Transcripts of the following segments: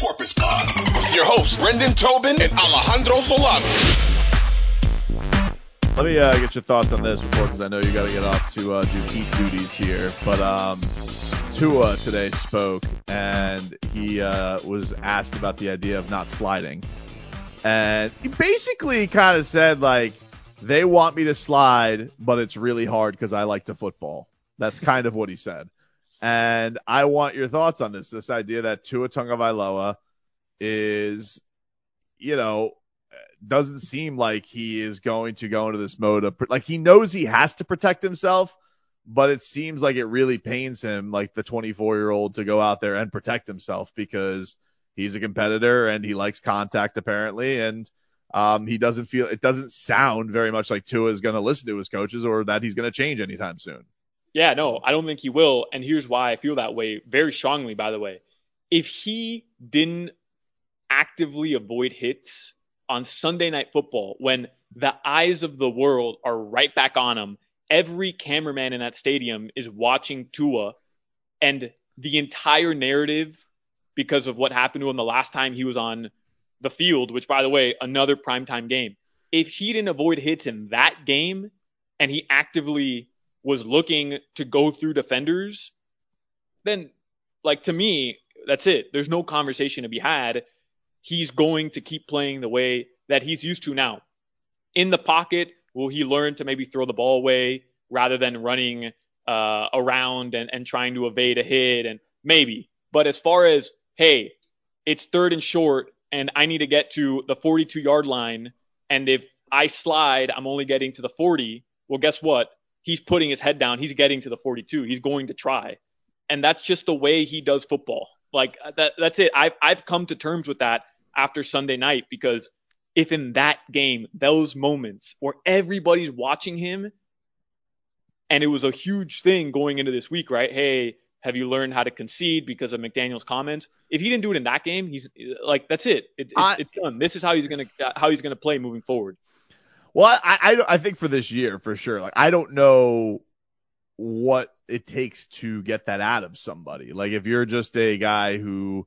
Porpoise Pod with your hosts, Brendan Tobin and Alejandro Solano. Let me uh, get your thoughts on this before, because I know you got to get off to uh, do heat duties here. But um, Tua today spoke, and he uh, was asked about the idea of not sliding, and he basically kind of said like, "They want me to slide, but it's really hard because I like to football." That's kind of what he said, and I want your thoughts on this. This idea that Tua Tagovailoa is, you know, doesn't seem like he is going to go into this mode of like he knows he has to protect himself, but it seems like it really pains him, like the 24 year old, to go out there and protect himself because he's a competitor and he likes contact apparently, and um, he doesn't feel it doesn't sound very much like Tua is going to listen to his coaches or that he's going to change anytime soon. Yeah, no, I don't think he will, and here's why I feel that way very strongly. By the way, if he didn't actively avoid hits on Sunday Night Football when the eyes of the world are right back on him. Every cameraman in that stadium is watching Tua, and the entire narrative, because of what happened to him the last time he was on the field, which, by the way, another primetime game. If he didn't avoid hits in that game and he actively was looking to go through defenders, then, like, to me, that's it. There's no conversation to be had he's going to keep playing the way that he's used to now. In the pocket, will he learn to maybe throw the ball away rather than running uh, around and, and trying to evade a hit? And maybe. But as far as, hey, it's third and short and I need to get to the 42 yard line. And if I slide, I'm only getting to the 40. Well, guess what? He's putting his head down. He's getting to the 42. He's going to try. And that's just the way he does football. Like uh, that, that's it. I've, I've come to terms with that after Sunday night because if in that game, those moments where everybody's watching him and it was a huge thing going into this week, right? Hey, have you learned how to concede because of McDaniel's comments? If he didn't do it in that game, he's like, that's it. It's, I, it's done. This is how he's gonna how he's gonna play moving forward. Well, I, I I think for this year for sure. Like I don't know what it takes to get that out of somebody. Like if you're just a guy who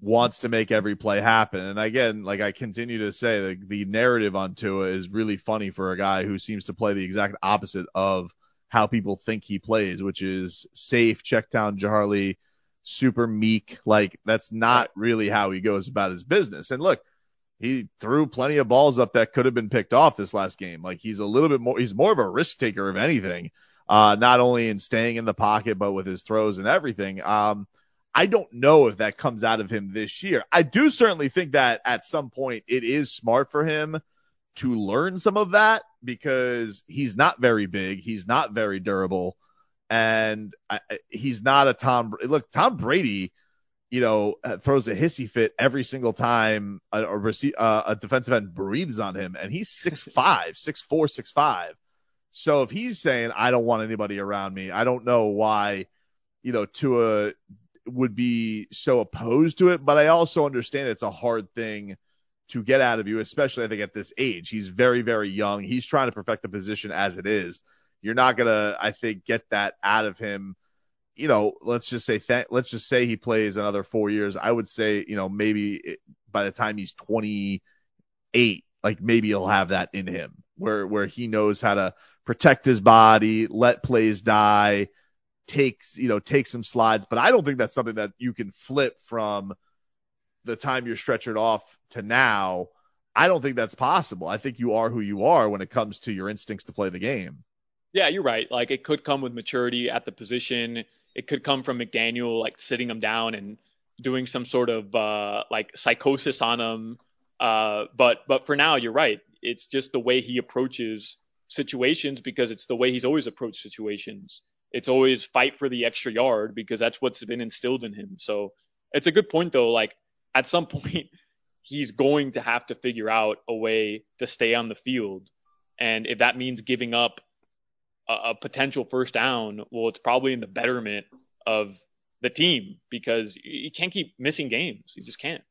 wants to make every play happen. And again, like I continue to say, the, the narrative on Tua is really funny for a guy who seems to play the exact opposite of how people think he plays, which is safe, check down Charlie, super meek. Like that's not really how he goes about his business. And look, he threw plenty of balls up that could have been picked off this last game. Like he's a little bit more, he's more of a risk taker of anything. Uh, not only in staying in the pocket, but with his throws and everything. Um, I don't know if that comes out of him this year. I do certainly think that at some point it is smart for him to learn some of that because he's not very big. He's not very durable. And I, he's not a Tom. Look, Tom Brady, you know, throws a hissy fit every single time a, a, uh, a defensive end breathes on him, and he's six five, six four, six five. So if he's saying I don't want anybody around me, I don't know why, you know, Tua would be so opposed to it, but I also understand it's a hard thing to get out of you, especially I think at this age. He's very, very young. He's trying to perfect the position as it is. You're not gonna, I think, get that out of him. You know, let's just say, th- let's just say he plays another four years. I would say, you know, maybe it, by the time he's 28, like maybe he'll have that in him, where where he knows how to protect his body, let plays die, takes, you know, take some slides, but I don't think that's something that you can flip from the time you're stretchered off to now. I don't think that's possible. I think you are who you are when it comes to your instincts to play the game. Yeah, you're right. Like it could come with maturity at the position. It could come from McDaniel like sitting him down and doing some sort of uh, like psychosis on him. Uh, but but for now, you're right. It's just the way he approaches situations because it's the way he's always approached situations it's always fight for the extra yard because that's what's been instilled in him. So it's a good point though. Like at some point, he's going to have to figure out a way to stay on the field. And if that means giving up a, a potential first down, well, it's probably in the betterment of the team because you can't keep missing games. You just can't.